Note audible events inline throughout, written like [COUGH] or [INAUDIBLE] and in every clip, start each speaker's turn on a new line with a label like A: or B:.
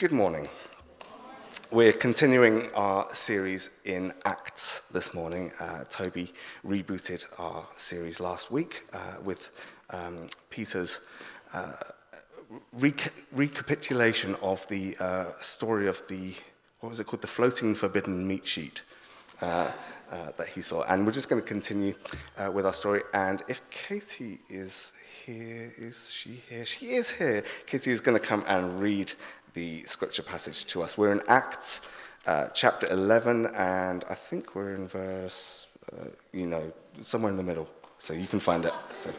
A: Good morning. We're continuing our series in Acts this morning. Uh, Toby rebooted our series last week uh, with um, Peter's uh, rec- recapitulation of the uh, story of the, what was it called, the floating forbidden meat sheet. Uh, uh, that he saw. And we're just going to continue with our story. And if Katie is here, is she here? She is here. Katie is going to come and read the scripture passage to us. We're in Acts uh, chapter 11, and I think we're in verse, uh, you know, somewhere in the middle. So you can find it. So.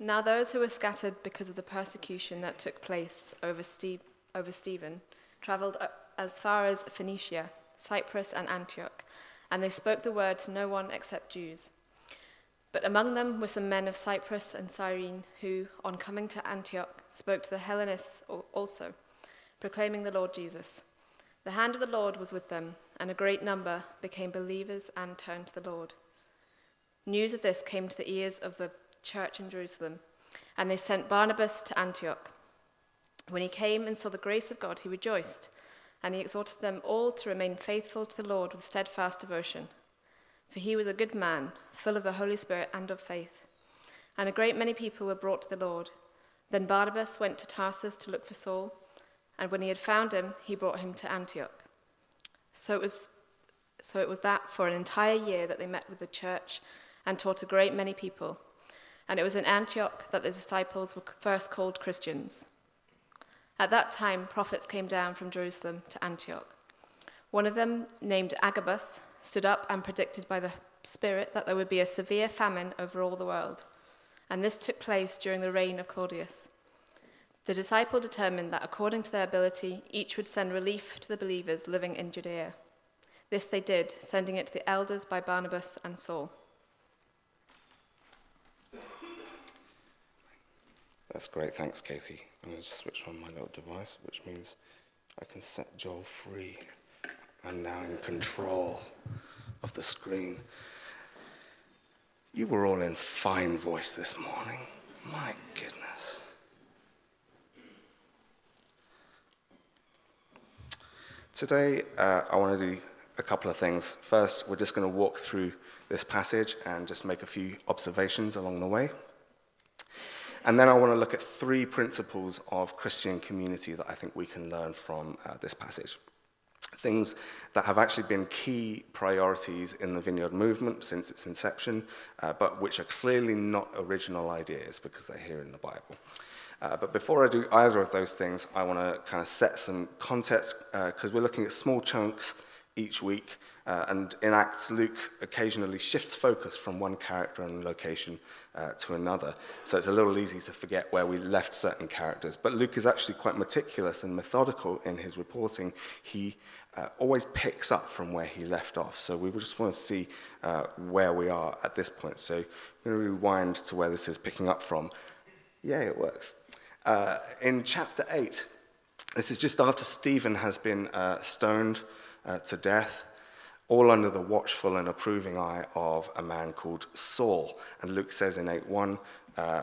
B: Now, those who were scattered because of the persecution that took place over, Ste- over Stephen traveled uh, as far as Phoenicia, Cyprus, and Antioch and they spoke the word to no one except Jews. But among them were some men of Cyprus and Cyrene who, on coming to Antioch, spoke to the Hellenists also, proclaiming the Lord Jesus. The hand of the Lord was with them, and a great number became believers and turned to the Lord. News of this came to the ears of the church in Jerusalem, and they sent Barnabas to Antioch. When he came and saw the grace of God, he rejoiced and he exhorted them all to remain faithful to the Lord with steadfast devotion. For he was a good man, full of the Holy Spirit and of faith. And a great many people were brought to the Lord. Then Barnabas went to Tarsus to look for Saul, and when he had found him, he brought him to Antioch. So it was, so it was that for an entire year that they met with the church and taught a great many people. And it was in Antioch that the disciples were first called Christians. At that time, prophets came down from Jerusalem to Antioch. One of them, named Agabus, stood up and predicted by the Spirit that there would be a severe famine over all the world. And this took place during the reign of Claudius. The disciple determined that according to their ability, each would send relief to the believers living in Judea. This they did, sending it to the elders by Barnabas and Saul.
A: That's great. Thanks, Casey. I'm going to switch on my little device, which means I can set Joel free. I'm now in control of the screen. You were all in fine voice this morning. My goodness. Today, uh, I want to do a couple of things. First, we're just going to walk through this passage and just make a few observations along the way. And then I want to look at three principles of Christian community that I think we can learn from uh, this passage. Things that have actually been key priorities in the Vineyard movement since its inception, uh, but which are clearly not original ideas because they're here in the Bible. Uh, but before I do either of those things, I want to kind of set some context because uh, we're looking at small chunks each week. Uh, and in Acts, Luke occasionally shifts focus from one character and location uh, to another. So it's a little easy to forget where we left certain characters. But Luke is actually quite meticulous and methodical in his reporting. He uh, always picks up from where he left off. So we just want to see uh, where we are at this point. So I'm going to rewind to where this is picking up from. Yeah, it works. Uh, in chapter 8, this is just after Stephen has been uh, stoned to death all under the watchful and approving eye of a man called Saul. And Luke says in 8 1, uh,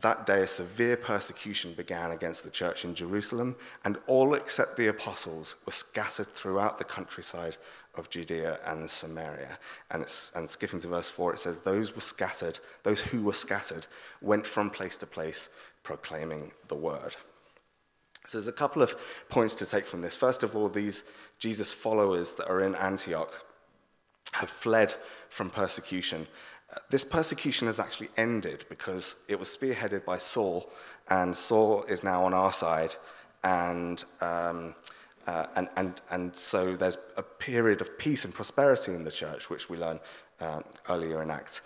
A: that day a severe persecution began against the church in Jerusalem, and all except the apostles were scattered throughout the countryside of Judea and Samaria. And, and skipping to verse 4, it says, Those were scattered, those who were scattered, went from place to place proclaiming the word. So there's a couple of points to take from this. First of all, these Jesus followers that are in Antioch have fled from persecution. Uh, this persecution has actually ended because it was spearheaded by Saul, and Saul is now on our side. And, um, uh, and, and, and so there's a period of peace and prosperity in the church, which we learn uh, earlier in Acts.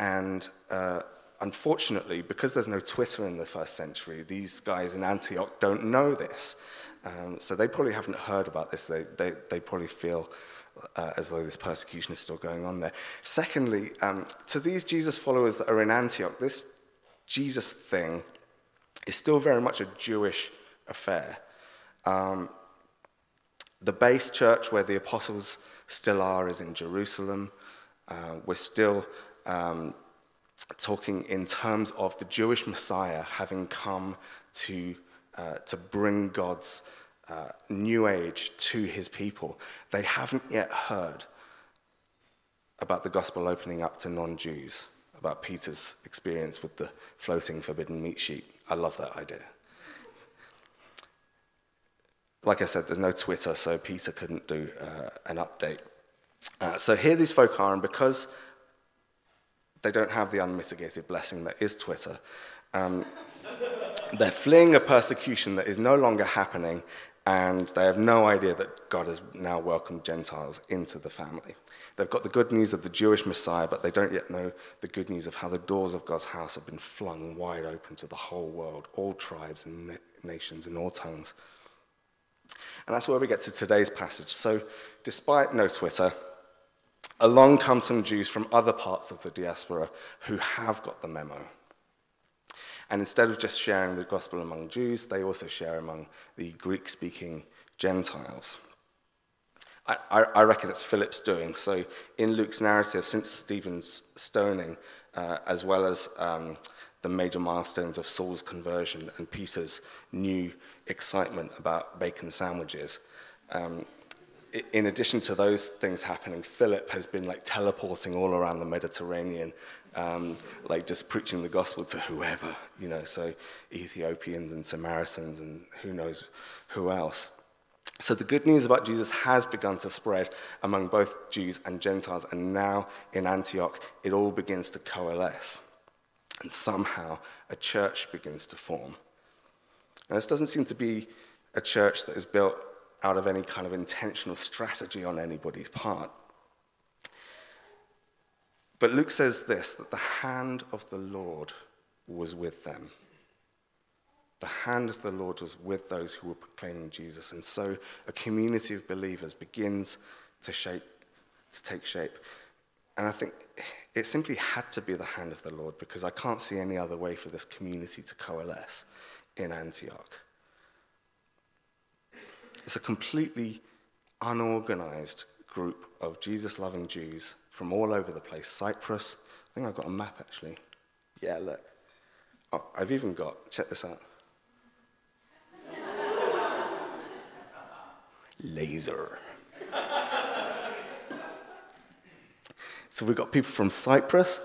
A: And uh, unfortunately, because there's no Twitter in the first century, these guys in Antioch don't know this. Um, so they probably haven't heard about this. They, they, they probably feel uh, as though this persecution is still going on there. Secondly, um, to these Jesus followers that are in Antioch, this Jesus thing is still very much a Jewish affair. Um, the base church where the apostles still are is in Jerusalem. Uh, we're still um, talking in terms of the Jewish Messiah having come to, uh, to bring God's uh, new age to his people. They haven't yet heard about the gospel opening up to non Jews, about Peter's experience with the floating forbidden meat sheet. I love that idea. Like I said, there's no Twitter, so Peter couldn't do uh, an update. Uh, so here these folk are, and because they don't have the unmitigated blessing that is Twitter, um, they're fleeing a persecution that is no longer happening, and they have no idea that God has now welcomed Gentiles into the family. They've got the good news of the Jewish Messiah, but they don't yet know the good news of how the doors of God's house have been flung wide open to the whole world, all tribes and nations and all tongues. And that's where we get to today's passage. So, despite no Twitter, along come some Jews from other parts of the diaspora who have got the memo. And instead of just sharing the gospel among Jews, they also share among the Greek speaking Gentiles. I, I, reckon it's Philip's doing. So, in Luke's narrative, since Stephen's stoning, uh, as well as um, the major milestones of Saul's conversion and Peter's new excitement about bacon sandwiches, um, in addition to those things happening, Philip has been like teleporting all around the Mediterranean, um, like just preaching the gospel to whoever, you know, so Ethiopians and Samaritans and who knows who else. So the good news about Jesus has begun to spread among both Jews and Gentiles, and now in Antioch, it all begins to coalesce. And somehow a church begins to form. Now, this doesn't seem to be a church that is built out of any kind of intentional strategy on anybody's part. But Luke says this that the hand of the Lord was with them. The hand of the Lord was with those who were proclaiming Jesus. And so a community of believers begins to shape, to take shape. And I think it simply had to be the hand of the Lord because I can't see any other way for this community to coalesce in Antioch. It's a completely unorganized group of Jesus loving Jews from all over the place. Cyprus, I think I've got a map actually. Yeah, look. Oh, I've even got, check this out. [LAUGHS] Laser. so we've got people from Cyprus,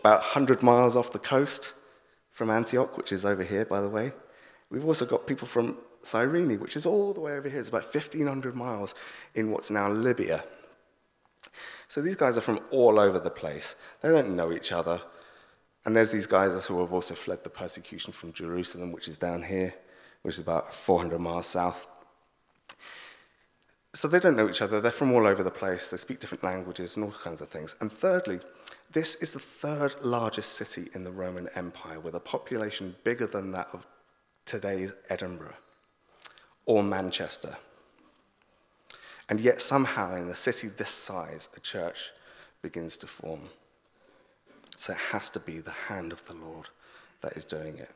A: about 100 miles off the coast from Antioch, which is over here, by the way. We've also got people from Cyrene, which is all the way over here. It's about 1,500 miles in what's now Libya. So these guys are from all over the place. They don't know each other. And there's these guys who have also fled the persecution from Jerusalem, which is down here, which is about 400 miles south. So they don't know each other. They're from all over the place. They speak different languages and all kinds of things. And thirdly, this is the third largest city in the Roman Empire with a population bigger than that of today's Edinburgh or Manchester. And yet, somehow, in a city this size, a church begins to form. So it has to be the hand of the Lord that is doing it.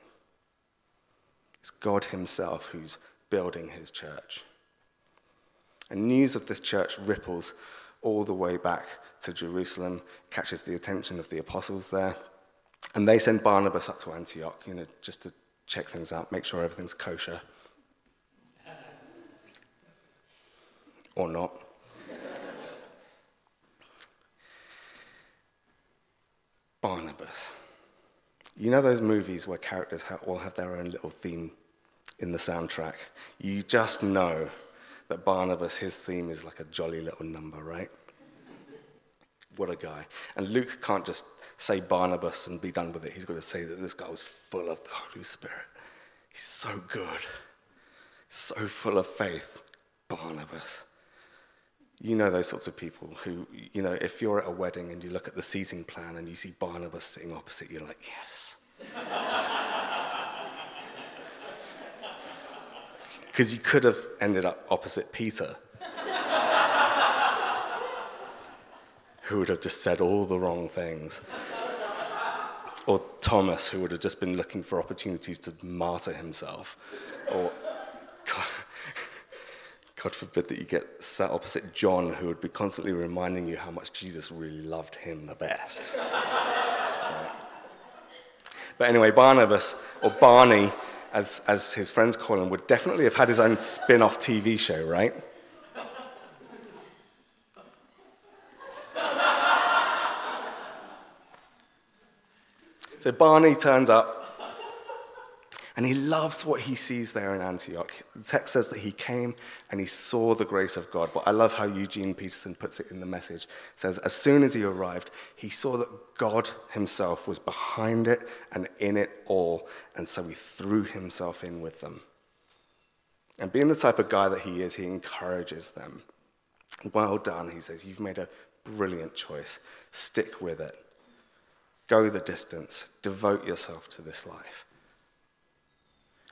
A: It's God Himself who's building His church. And news of this church ripples all the way back to Jerusalem, catches the attention of the apostles there. And they send Barnabas up to Antioch, you know, just to check things out, make sure everything's kosher. Or not. Barnabas. You know those movies where characters all have their own little theme in the soundtrack? You just know that Barnabas, his theme is like a jolly little number, right? What a guy. And Luke can't just say Barnabas and be done with it. He's got to say that this guy was full of the Holy Spirit. He's so good, so full of faith. Barnabas. You know those sorts of people who, you know, if you're at a wedding and you look at the seating plan and you see Barnabas sitting opposite, you're like, yes. [LAUGHS] Because you could have ended up opposite Peter, [LAUGHS] who would have just said all the wrong things. Or Thomas, who would have just been looking for opportunities to martyr himself. Or God forbid that you get sat opposite John, who would be constantly reminding you how much Jesus really loved him the best. [LAUGHS] But anyway, Barnabas, or Barney, as, as his friends call him, would definitely have had his own spin off TV show, right? [LAUGHS] So Barney turns up and he loves what he sees there in Antioch. The text says that he came and he saw the grace of God. But I love how Eugene Peterson puts it in the message. It says, as soon as he arrived, he saw that God himself was behind it and in it all. And so he threw himself in with them. And being the type of guy that he is, he encourages them. Well done, he says. You've made a brilliant choice. Stick with it. Go the distance. Devote yourself to this life.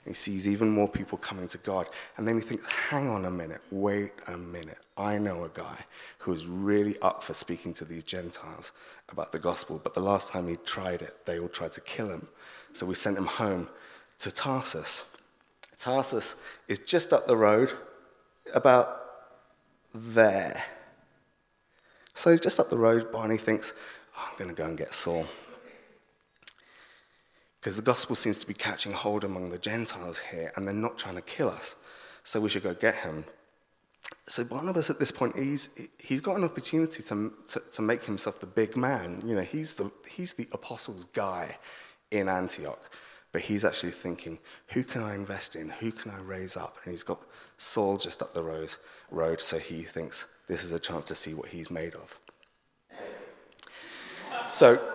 A: He sees even more people coming to God. And then he thinks, hang on a minute, wait a minute. I know a guy who is really up for speaking to these Gentiles about the gospel. But the last time he tried it, they all tried to kill him. So we sent him home to Tarsus. Tarsus is just up the road, about there. So he's just up the road. Barney thinks, oh, I'm going to go and get Saul because the gospel seems to be catching hold among the Gentiles here, and they're not trying to kill us. So we should go get him. So Barnabas, at this point, he's, he's got an opportunity to, to, to make himself the big man. You know, he's the, he's the apostles' guy in Antioch. But he's actually thinking, who can I invest in? Who can I raise up? And he's got Saul just up the road, road so he thinks this is a chance to see what he's made of. So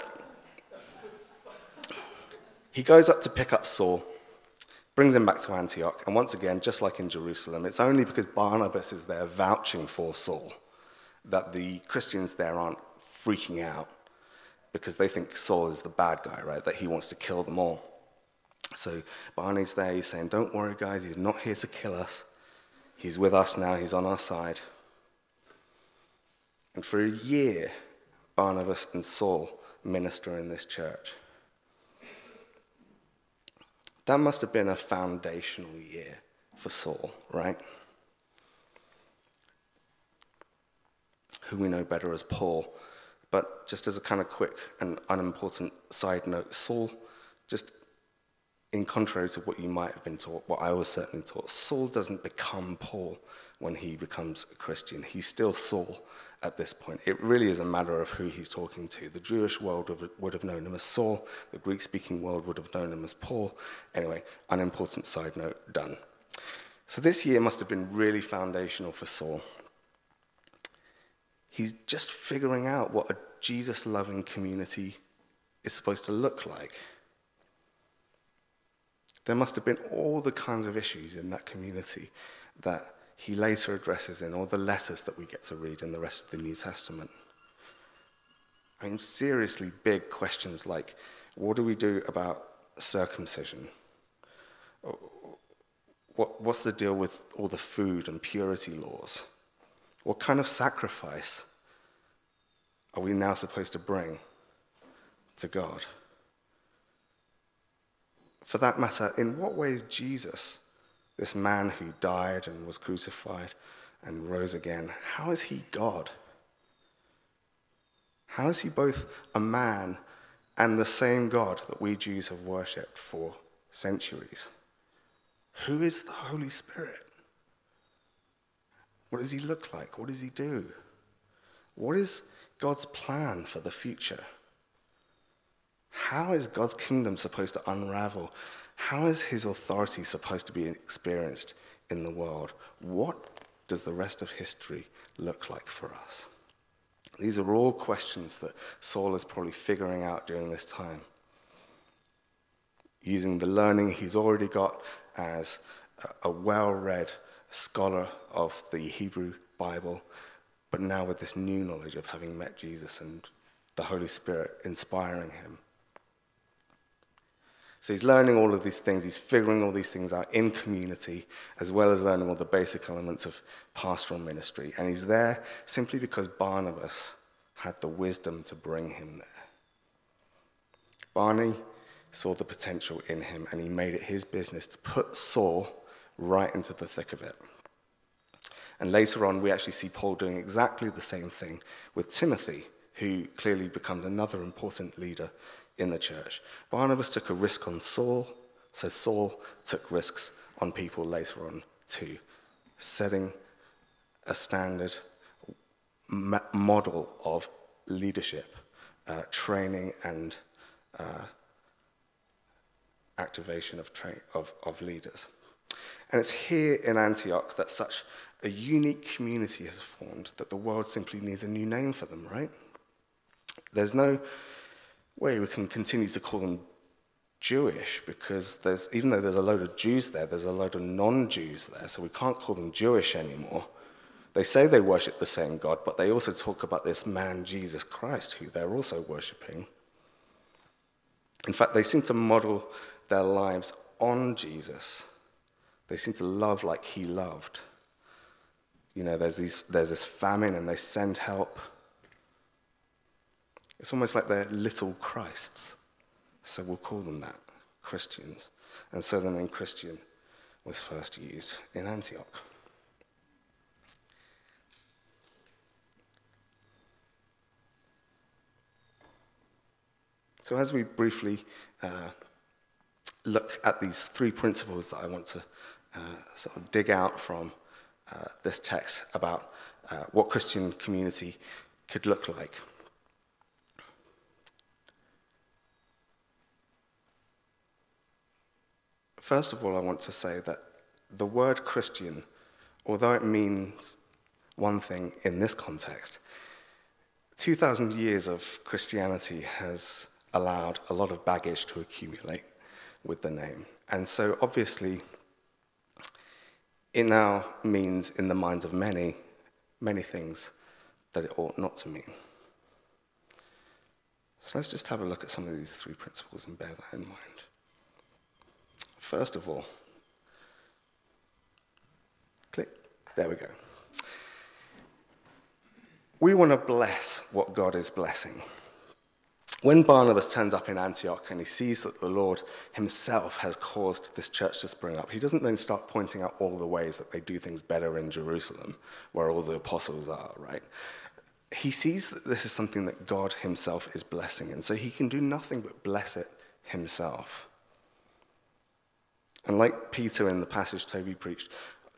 A: he goes up to pick up Saul, brings him back to Antioch, and once again, just like in Jerusalem, it's only because Barnabas is there vouching for Saul that the Christians there aren't freaking out because they think Saul is the bad guy, right? That he wants to kill them all. So Barney's there, he's saying, Don't worry, guys, he's not here to kill us. He's with us now, he's on our side. And for a year, Barnabas and Saul minister in this church. That must have been a foundational year for Saul, right? Who we know better as Paul. But just as a kind of quick and unimportant side note, Saul, just in contrary to what you might have been taught, what I was certainly taught, Saul doesn't become Paul when he becomes a Christian. He's still Saul at this point. It really is a matter of who he's talking to. The Jewish world would have known him as Saul, the Greek speaking world would have known him as Paul. Anyway, unimportant side note, done. So this year must have been really foundational for Saul. He's just figuring out what a Jesus loving community is supposed to look like. There must have been all the kinds of issues in that community that he later addresses in all the letters that we get to read in the rest of the New Testament. I mean, seriously big questions like what do we do about circumcision? What, what's the deal with all the food and purity laws? What kind of sacrifice are we now supposed to bring to God? For that matter, in what ways Jesus this man who died and was crucified and rose again, how is he God? How is he both a man and the same God that we Jews have worshipped for centuries? Who is the Holy Spirit? What does he look like? What does he do? What is God's plan for the future? How is God's kingdom supposed to unravel how is his authority supposed to be experienced in the world? What does the rest of history look like for us? These are all questions that Saul is probably figuring out during this time. Using the learning he's already got as a well read scholar of the Hebrew Bible, but now with this new knowledge of having met Jesus and the Holy Spirit inspiring him. So he's learning all of these things, he's figuring all these things out in community, as well as learning all the basic elements of pastoral ministry. And he's there simply because Barnabas had the wisdom to bring him there. Barney saw the potential in him, and he made it his business to put Saul right into the thick of it. And later on, we actually see Paul doing exactly the same thing with Timothy, who clearly becomes another important leader in the church. Barnabas took a risk on Saul, so Saul took risks on people later on too, setting a standard model of leadership, uh, training, and uh, activation of, tra- of, of leaders. And it's here in Antioch that such a unique community has formed that the world simply needs a new name for them, right? There's no way we can continue to call them Jewish because there's, even though there's a load of Jews there, there's a load of non Jews there, so we can't call them Jewish anymore. They say they worship the same God, but they also talk about this man, Jesus Christ, who they're also worshipping. In fact, they seem to model their lives on Jesus. They seem to love like he loved. You know, there's, these, there's this famine and they send help. It's almost like they're little Christs. So we'll call them that, Christians. And so the name Christian was first used in Antioch. So, as we briefly uh, look at these three principles that I want to uh, sort of dig out from uh, this text about uh, what Christian community could look like. First of all, I want to say that the word Christian, although it means one thing in this context, 2,000 years of Christianity has allowed a lot of baggage to accumulate with the name. And so, obviously, it now means, in the minds of many, many things that it ought not to mean. So let's just have a look at some of these three principles and bear that in mind. First of all, click, there we go. We want to bless what God is blessing. When Barnabas turns up in Antioch and he sees that the Lord himself has caused this church to spring up, he doesn't then start pointing out all the ways that they do things better in Jerusalem, where all the apostles are, right? He sees that this is something that God himself is blessing, and so he can do nothing but bless it himself. And like Peter in the passage Toby preached,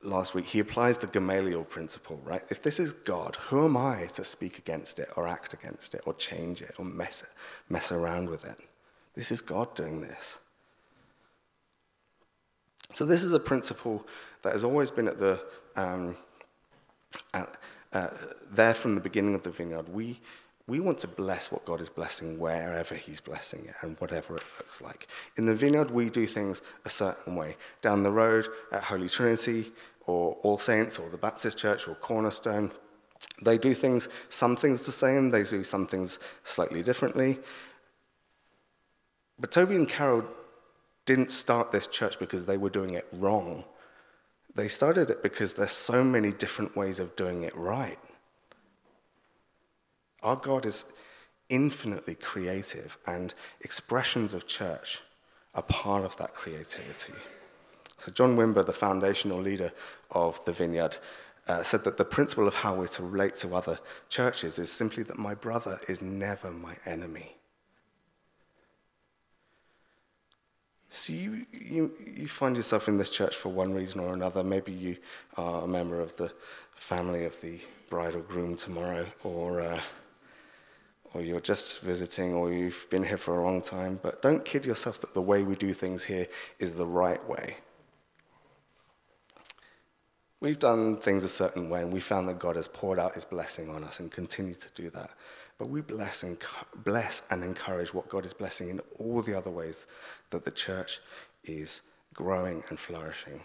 A: last week, he applies the Gamaliel principle, right? If this is God, who am I to speak against it or act against it or change it or mess, it, mess around with it? This is God doing this. So, this is a principle that has always been at the, um, at, uh, there from the beginning of the vineyard. We, we want to bless what God is blessing wherever He's blessing it and whatever it looks like. In the vineyard, we do things a certain way. Down the road at Holy Trinity, or All Saints, or the Baptist Church, or Cornerstone, they do things, some things the same, they do some things slightly differently. But Toby and Carol didn't start this church because they were doing it wrong. They started it because there's so many different ways of doing it right. Our God is infinitely creative, and expressions of church are part of that creativity. So, John Wimber, the foundational leader of the Vineyard, uh, said that the principle of how we're to relate to other churches is simply that my brother is never my enemy. So you, you, you find yourself in this church for one reason or another. Maybe you are a member of the family of the bride or groom tomorrow, or uh, or you're just visiting, or you've been here for a long time, but don't kid yourself that the way we do things here is the right way. We've done things a certain way, and we found that God has poured out his blessing on us and continue to do that. But we bless and, bless and encourage what God is blessing in all the other ways that the church is growing and flourishing.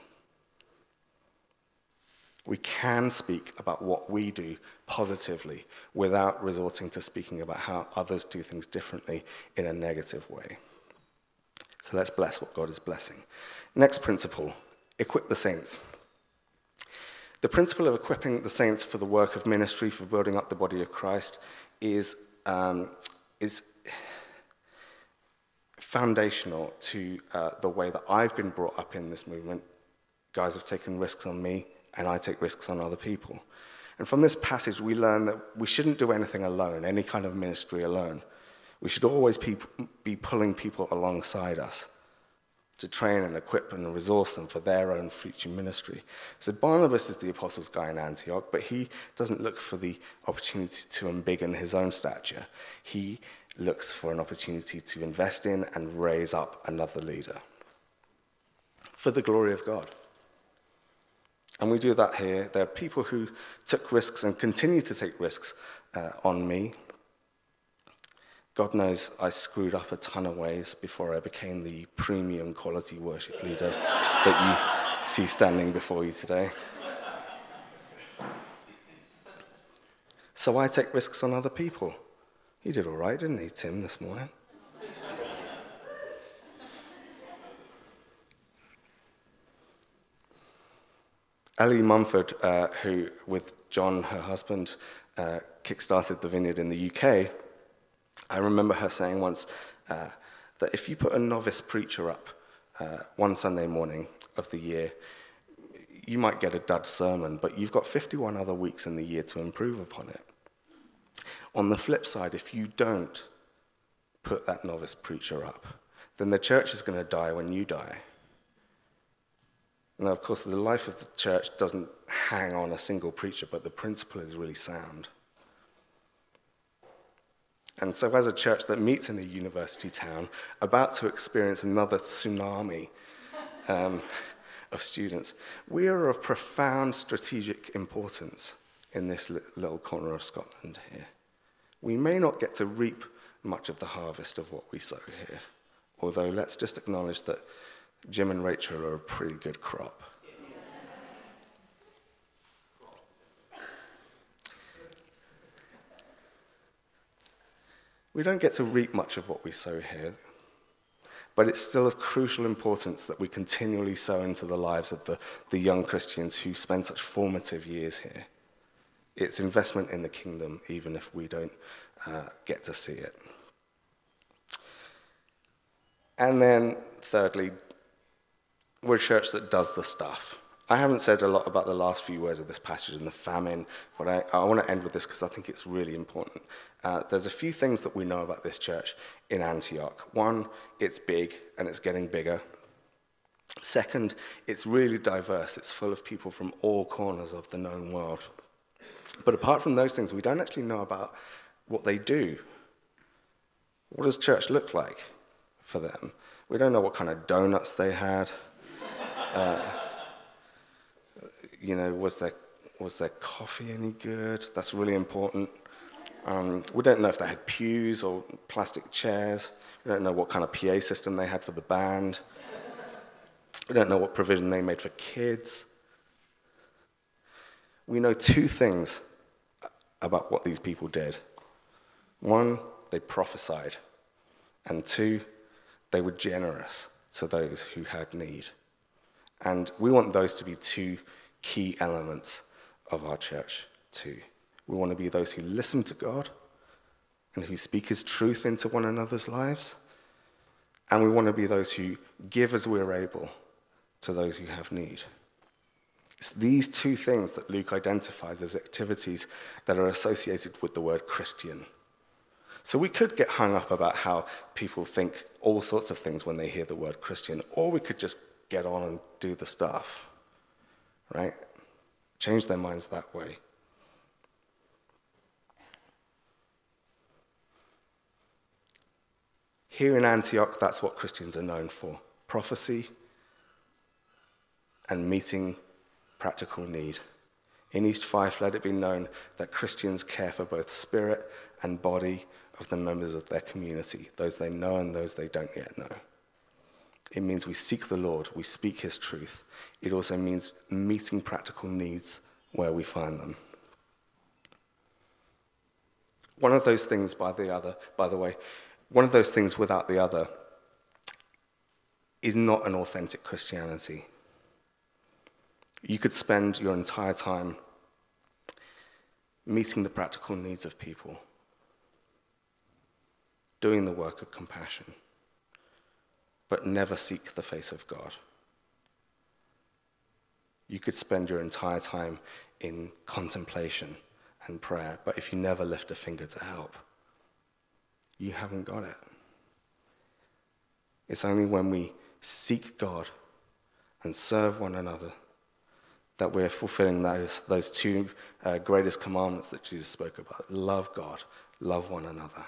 A: We can speak about what we do positively without resorting to speaking about how others do things differently in a negative way. So let's bless what God is blessing. Next principle equip the saints. The principle of equipping the saints for the work of ministry, for building up the body of Christ, is, um, is foundational to uh, the way that I've been brought up in this movement. Guys have taken risks on me, and I take risks on other people. And from this passage, we learn that we shouldn't do anything alone, any kind of ministry alone. We should always be pulling people alongside us to train and equip and resource them for their own future ministry. So Barnabas is the apostles' guy in Antioch, but he doesn't look for the opportunity to embiggen his own stature. He looks for an opportunity to invest in and raise up another leader for the glory of God. And we do that here. There are people who took risks and continue to take risks uh, on me. God knows I screwed up a ton of ways before I became the premium quality worship leader that you see standing before you today. So I take risks on other people. He did all right, didn't he, Tim, this morning? Ellie Mumford, uh, who, with John, her husband, uh, kickstarted the vineyard in the UK, I remember her saying once uh, that if you put a novice preacher up uh, one Sunday morning of the year, you might get a dud sermon, but you've got 51 other weeks in the year to improve upon it. On the flip side, if you don't put that novice preacher up, then the church is going to die when you die. Now, of course, the life of the church doesn't hang on a single preacher, but the principle is really sound. And so, as a church that meets in a university town, about to experience another tsunami um, [LAUGHS] of students, we are of profound strategic importance in this little corner of Scotland here. We may not get to reap much of the harvest of what we sow here, although let's just acknowledge that Jim and Rachel are a pretty good crop. We don't get to reap much of what we sow here, but it's still of crucial importance that we continually sow into the lives of the, the young Christians who spend such formative years here. It's investment in the kingdom, even if we don't uh, get to see it. And then, thirdly, we're a church that does the stuff. I haven't said a lot about the last few words of this passage and the famine, but I, I want to end with this because I think it's really important. Uh, there's a few things that we know about this church in Antioch. One, it's big and it's getting bigger. Second, it's really diverse. It's full of people from all corners of the known world. But apart from those things, we don't actually know about what they do. What does church look like for them? We don't know what kind of donuts they had. Uh, you know, was their, was their coffee any good? That's really important. Um, we don't know if they had pews or plastic chairs. We don't know what kind of PA system they had for the band. We don't know what provision they made for kids. We know two things about what these people did. One, they prophesied, and two, they were generous to those who had need. And we want those to be two key elements of our church, too. We want to be those who listen to God and who speak His truth into one another's lives. And we want to be those who give as we're able to those who have need. It's these two things that Luke identifies as activities that are associated with the word Christian. So we could get hung up about how people think all sorts of things when they hear the word Christian, or we could just get on and do the stuff, right? Change their minds that way. Here in Antioch, that's what Christians are known for prophecy and meeting practical need. In East Fife, let it be known that Christians care for both spirit and body of the members of their community, those they know and those they don't yet know. It means we seek the Lord, we speak his truth. It also means meeting practical needs where we find them. One of those things by the other, by the way, one of those things without the other is not an authentic Christianity. You could spend your entire time meeting the practical needs of people, doing the work of compassion but never seek the face of God. You could spend your entire time in contemplation and prayer, but if you never lift a finger to help, you haven't got it. It's only when we seek God and serve one another that we're fulfilling those, those two uh, greatest commandments that Jesus spoke about love God, love one another.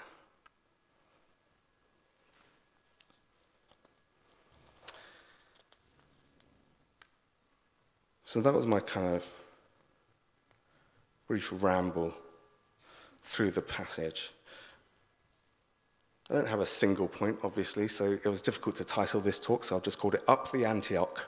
A: So that was my kind of brief ramble through the passage. I don't have a single point, obviously, so it was difficult to title this talk, so I've just called it Up the Antioch.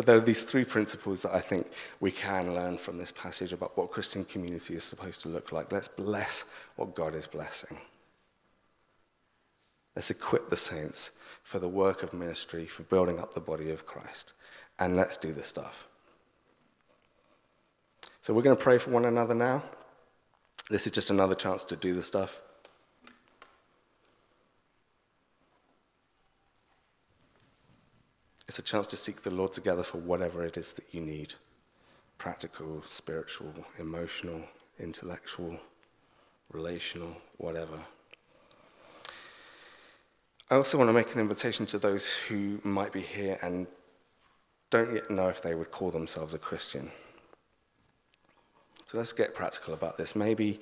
A: But there are these three principles that I think we can learn from this passage about what Christian community is supposed to look like. Let's bless what God is blessing. Let's equip the saints for the work of ministry, for building up the body of Christ. And let's do the stuff. So we're going to pray for one another now. This is just another chance to do the stuff. It's a chance to seek the Lord together for whatever it is that you need practical, spiritual, emotional, intellectual, relational, whatever. I also want to make an invitation to those who might be here and don't yet know if they would call themselves a Christian. So let's get practical about this. Maybe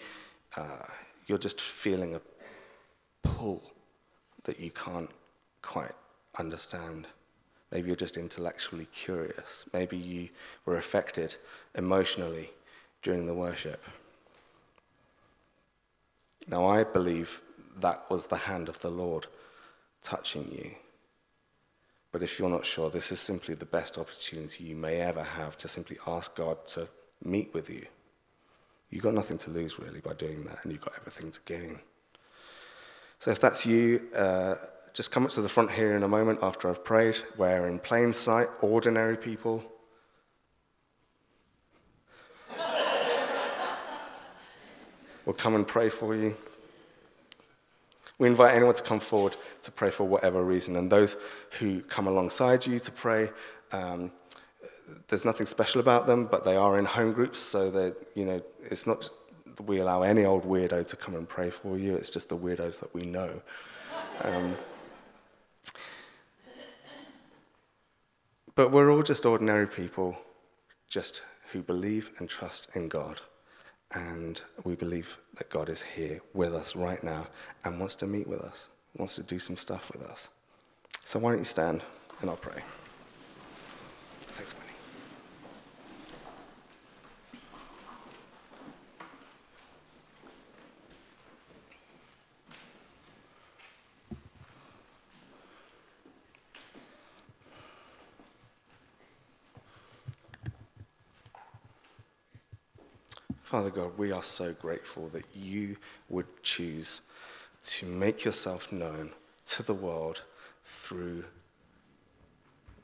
A: uh, you're just feeling a pull that you can't quite understand. Maybe you're just intellectually curious. Maybe you were affected emotionally during the worship. Now, I believe that was the hand of the Lord touching you. But if you're not sure, this is simply the best opportunity you may ever have to simply ask God to meet with you. You've got nothing to lose, really, by doing that, and you've got everything to gain. So if that's you, uh, just come up to the front here in a moment after I've prayed, where in plain sight, ordinary people. [LAUGHS] will come and pray for you. We invite anyone to come forward to pray for whatever reason, and those who come alongside you to pray. Um, there's nothing special about them, but they are in home groups, so that you know it's not we allow any old weirdo to come and pray for you. It's just the weirdos that we know. Um, But we're all just ordinary people, just who believe and trust in God. And we believe that God is here with us right now and wants to meet with us, wants to do some stuff with us. So why don't you stand and I'll pray. Thanks, man. Father God, we are so grateful that you would choose to make yourself known to the world through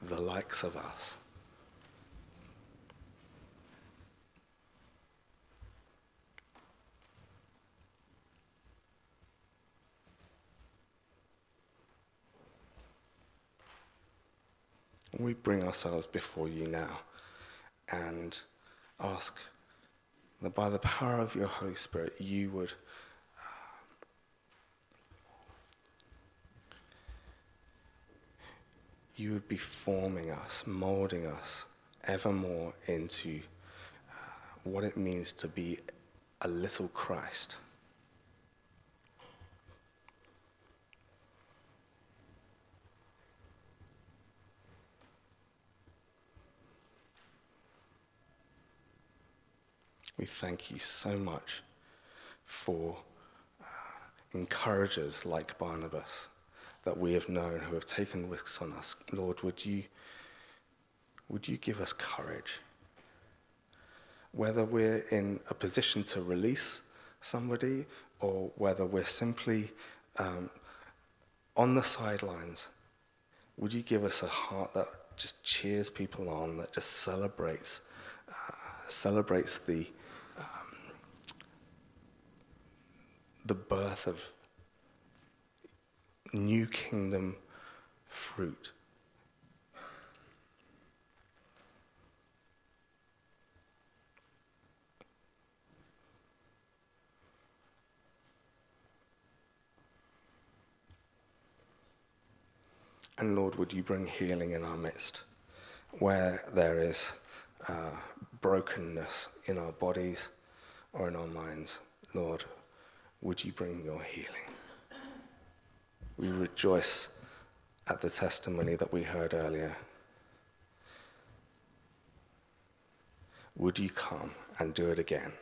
A: the likes of us. We bring ourselves before you now and ask that by the power of your Holy Spirit, you would uh, you would be forming us, molding us ever more into uh, what it means to be a little Christ. We thank you so much for uh, encouragers like Barnabas that we have known who have taken risks on us. Lord, would you, would you give us courage? Whether we're in a position to release somebody or whether we're simply um, on the sidelines, would you give us a heart that just cheers people on, that just celebrates, uh, celebrates the the birth of new kingdom fruit. And Lord, would you bring healing in our midst where there is uh, brokenness in our bodies or in our minds? Lord, would you bring your healing? We rejoice at the testimony that we heard earlier. Would you come and do it again?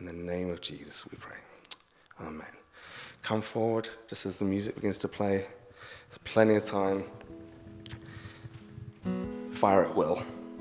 A: In the name of Jesus, we pray. Amen. Come forward just as the music begins to play. There's plenty of time. Fire at will.